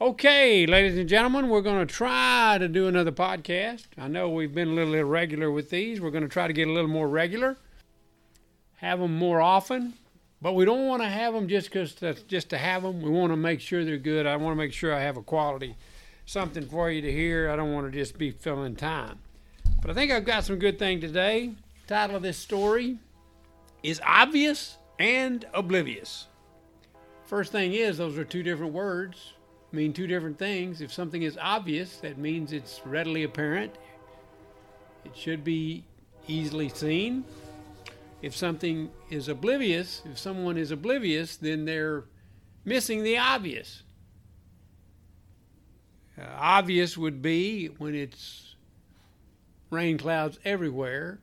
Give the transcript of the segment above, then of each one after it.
Okay, ladies and gentlemen, we're going to try to do another podcast. I know we've been a little irregular with these. We're going to try to get a little more regular, have them more often, but we don't want to have them just because just to have them. We want to make sure they're good. I want to make sure I have a quality something for you to hear. I don't want to just be filling time. But I think I've got some good thing today. Title of this story is obvious and oblivious. First thing is those are two different words mean two different things. If something is obvious, that means it's readily apparent. It should be easily seen. If something is oblivious, if someone is oblivious, then they're missing the obvious. Uh, obvious would be when it's rain clouds everywhere,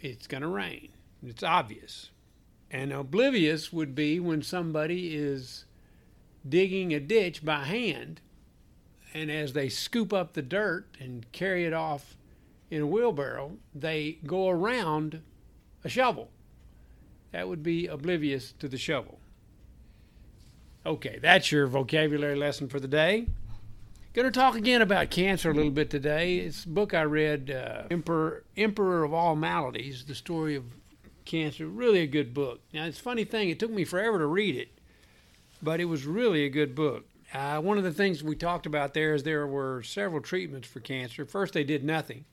it's going to rain. It's obvious. And oblivious would be when somebody is digging a ditch by hand, and as they scoop up the dirt and carry it off in a wheelbarrow, they go around a shovel. That would be oblivious to the shovel. Okay, that's your vocabulary lesson for the day. Going to talk again about cancer a little bit today. It's a book I read, uh, Emperor, Emperor of All Maladies, the story of cancer. Really a good book. Now, it's a funny thing, it took me forever to read it but it was really a good book. Uh, one of the things we talked about there is there were several treatments for cancer. First, they did nothing,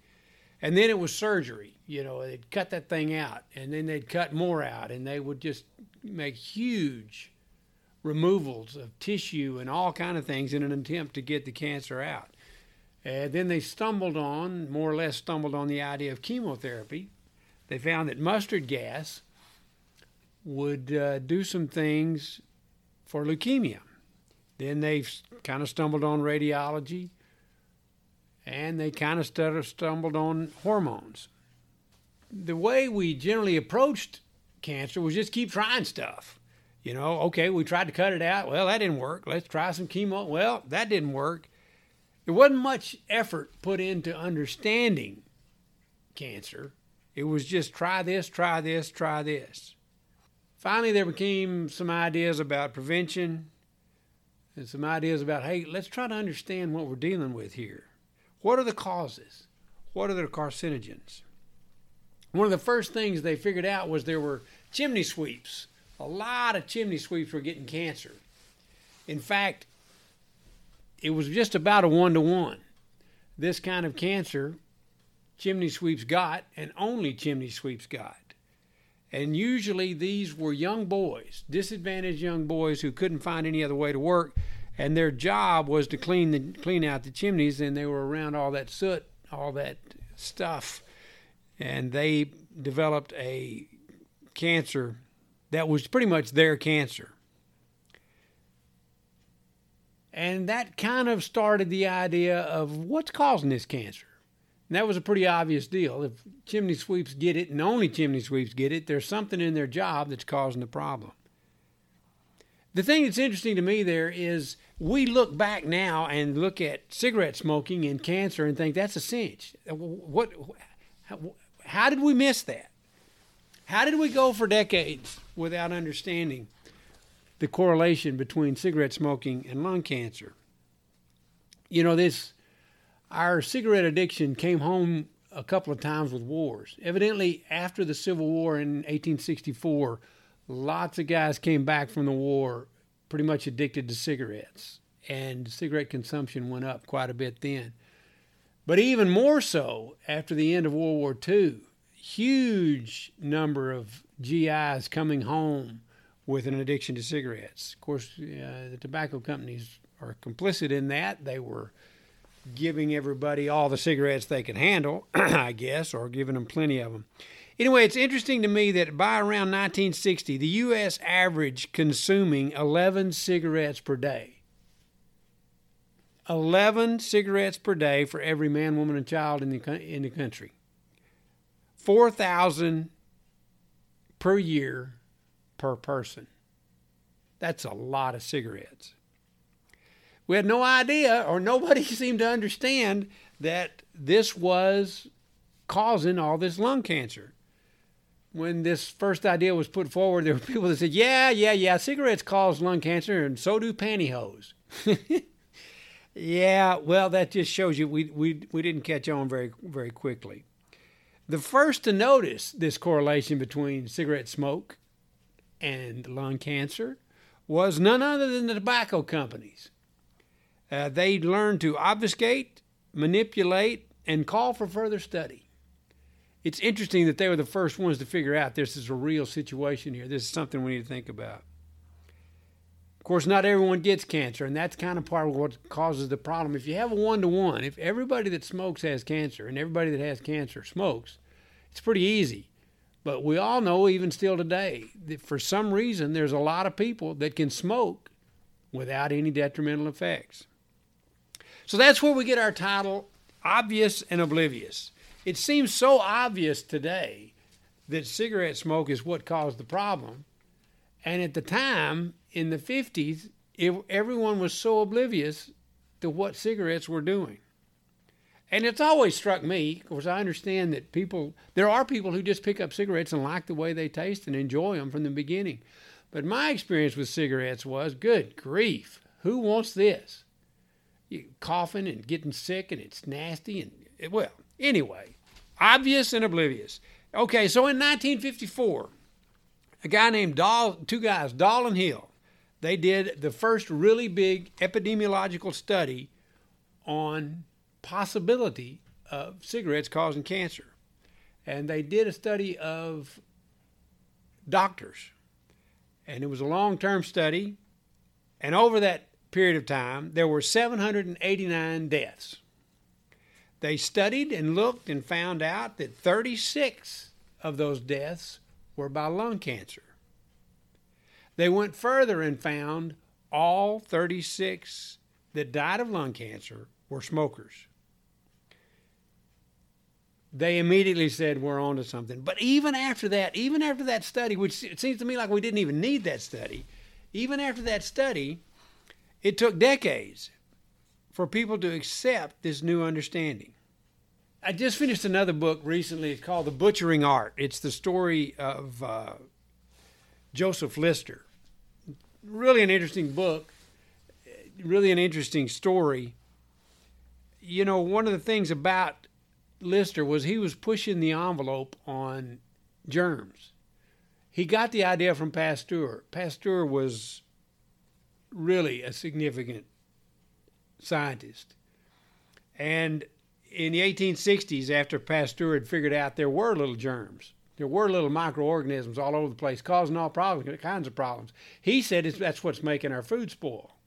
and then it was surgery. You know, they'd cut that thing out, and then they'd cut more out, and they would just make huge removals of tissue and all kind of things in an attempt to get the cancer out. And then they stumbled on, more or less stumbled on the idea of chemotherapy. They found that mustard gas would uh, do some things for leukemia. Then they kind of stumbled on radiology and they kind of stumbled on hormones. The way we generally approached cancer was just keep trying stuff. You know, okay, we tried to cut it out. Well, that didn't work. Let's try some chemo. Well, that didn't work. There wasn't much effort put into understanding cancer. It was just try this, try this, try this. Finally, there became some ideas about prevention and some ideas about, hey, let's try to understand what we're dealing with here. What are the causes? What are the carcinogens? One of the first things they figured out was there were chimney sweeps. A lot of chimney sweeps were getting cancer. In fact, it was just about a one to one. This kind of cancer, chimney sweeps got, and only chimney sweeps got. And usually these were young boys, disadvantaged young boys who couldn't find any other way to work, and their job was to clean the clean out the chimneys, and they were around all that soot, all that stuff, and they developed a cancer that was pretty much their cancer. And that kind of started the idea of what's causing this cancer. And that was a pretty obvious deal. If chimney sweeps get it, and only chimney sweeps get it, there's something in their job that's causing the problem. The thing that's interesting to me there is we look back now and look at cigarette smoking and cancer and think that's a cinch. Uh, what? How, how did we miss that? How did we go for decades without understanding the correlation between cigarette smoking and lung cancer? You know, this our cigarette addiction came home a couple of times with wars. Evidently, after the Civil War in 1864, lots of guys came back from the war pretty much addicted to cigarettes, and cigarette consumption went up quite a bit then. But even more so after the end of World War II, huge number of GIs coming home with an addiction to cigarettes. Of course, uh, the tobacco companies are complicit in that. They were giving everybody all the cigarettes they could handle, I guess, or giving them plenty of them. Anyway, it's interesting to me that by around 1960, the U.S. averaged consuming 11 cigarettes per day. 11 cigarettes per day for every man, woman, and child in the, in the country. 4,000 per year per person. That's a lot of cigarettes we had no idea, or nobody seemed to understand that this was causing all this lung cancer. when this first idea was put forward, there were people that said, "Yeah, yeah, yeah, cigarettes cause lung cancer, and so do pantyhose." yeah, well, that just shows you we we we didn't catch on very very quickly. The first to notice this correlation between cigarette smoke and lung cancer was none other than the tobacco companies. Uh, they learned to obfuscate, manipulate, and call for further study. It's interesting that they were the first ones to figure out this is a real situation here. This is something we need to think about. Of course, not everyone gets cancer, and that's kind of part of what causes the problem. If you have a one to one, if everybody that smokes has cancer and everybody that has cancer smokes, it's pretty easy. But we all know, even still today, that for some reason there's a lot of people that can smoke without any detrimental effects. So that's where we get our title, Obvious and Oblivious. It seems so obvious today that cigarette smoke is what caused the problem. And at the time, in the 50s, it, everyone was so oblivious to what cigarettes were doing. And it's always struck me, of course, I understand that people, there are people who just pick up cigarettes and like the way they taste and enjoy them from the beginning. But my experience with cigarettes was good grief, who wants this? You coughing and getting sick and it's nasty and, well, anyway, obvious and oblivious. Okay, so in 1954, a guy named Doll, two guys, Doll and Hill, they did the first really big epidemiological study on possibility of cigarettes causing cancer. And they did a study of doctors. And it was a long term study. And over that period of time, there were 789 deaths. They studied and looked and found out that 36 of those deaths were by lung cancer. They went further and found all 36 that died of lung cancer were smokers they immediately said we're on to something. But even after that, even after that study, which it seems to me like we didn't even need that study, even after that study, it took decades for people to accept this new understanding. I just finished another book recently. It's called The Butchering Art. It's the story of uh, Joseph Lister. Really an interesting book, really an interesting story. You know, one of the things about Lister was he was pushing the envelope on germs. He got the idea from Pasteur. Pasteur was really a significant scientist. And in the 1860s, after Pasteur had figured out there were little germs, there were little microorganisms all over the place causing all problems, kinds of problems. He said that's what's making our food spoil.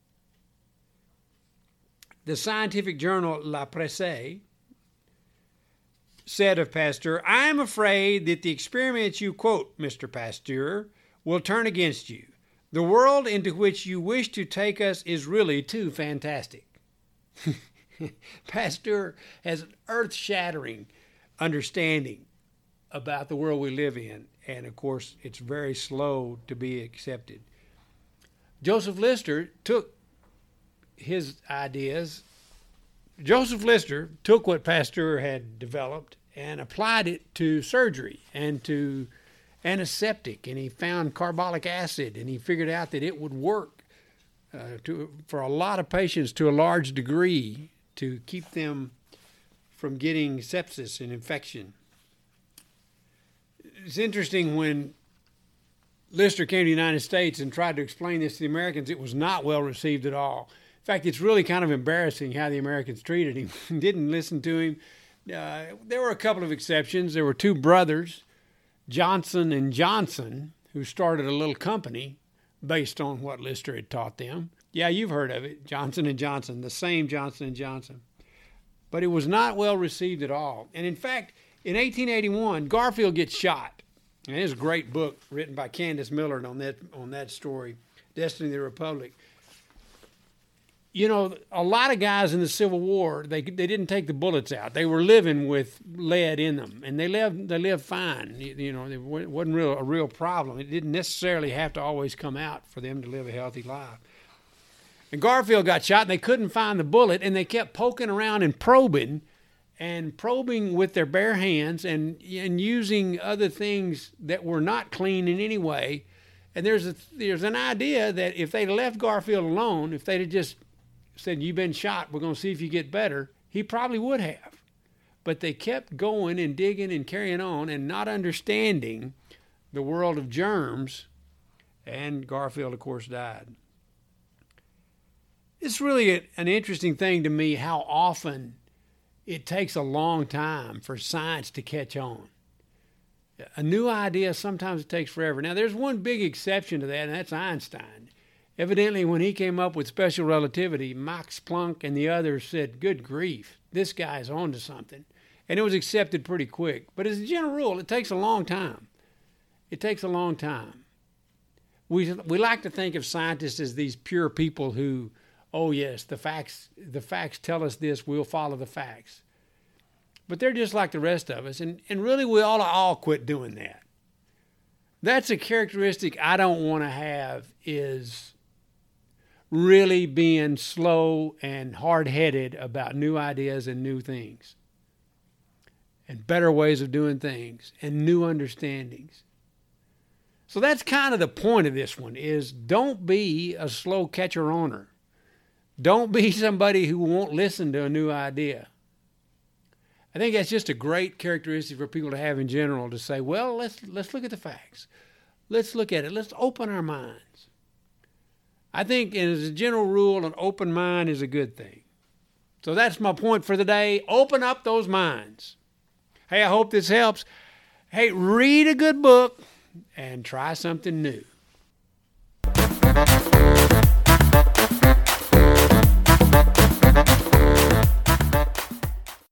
The scientific journal La Presse said of Pasteur, I am afraid that the experiments you quote, Mr. Pasteur, will turn against you. The world into which you wish to take us is really too fantastic. Pasteur has an earth shattering understanding about the world we live in, and of course, it's very slow to be accepted. Joseph Lister took his ideas Joseph Lister took what Pasteur had developed and applied it to surgery and to antiseptic, and he found carbolic acid, and he figured out that it would work uh, to, for a lot of patients to a large degree to keep them from getting sepsis and infection. It's interesting when Lister came to the United States and tried to explain this to the Americans, it was not well received at all In fact, it's really kind of embarrassing how the Americans treated him. Didn't listen to him. Uh, there were a couple of exceptions. There were two brothers, Johnson and Johnson, who started a little company based on what Lister had taught them. Yeah, you've heard of it, Johnson and Johnson, the same Johnson and Johnson. But it was not well received at all. And in fact, in 1881, Garfield gets shot. And there's a great book written by Candice Millard on that on that story, Destiny of the Republic you know, a lot of guys in the Civil War, they they didn't take the bullets out. They were living with lead in them, and they lived they lived fine. You, you know, it wasn't real a real problem. It didn't necessarily have to always come out for them to live a healthy life. And Garfield got shot, and they couldn't find the bullet, and they kept poking around and probing, and probing with their bare hands and and using other things that were not clean in any way. And there's a there's an idea that if they'd left Garfield alone, if they'd have just said you've been shot, we're going to see if you get better, he probably would have. But they kept going and digging and carrying on and not understanding the world of germs, and Garfield, of course, died. It's really an interesting thing to me how often it takes a long time for science to catch on. A new idea sometimes it takes forever. Now, there's one big exception to that, and that's Einstein. Evidently, when he came up with special relativity, Max Planck and the others said, Good grief, this guy's on to something. And it was accepted pretty quick. But as a general rule, it takes a long time. It takes a long time. We, we like to think of scientists as these pure people who oh yes, the facts the facts tell us this, we'll follow the facts. But they're just like the rest of us, and, and really we ought to all quit doing that. That's a characteristic I don't want to have is really being slow and hard headed about new ideas and new things. And better ways of doing things and new understandings. So that's kind of the point of this one is don't be a slow catcher owner. Don't be somebody who won't listen to a new idea. I think that's just a great characteristic for people to have in general to say, well, let's let's look at the facts. Let's look at it. Let's open our minds. I think as a general rule, an open mind is a good thing. So that's my point for the day. Open up those minds. Hey, I hope this helps. Hey, read a good book and try something new.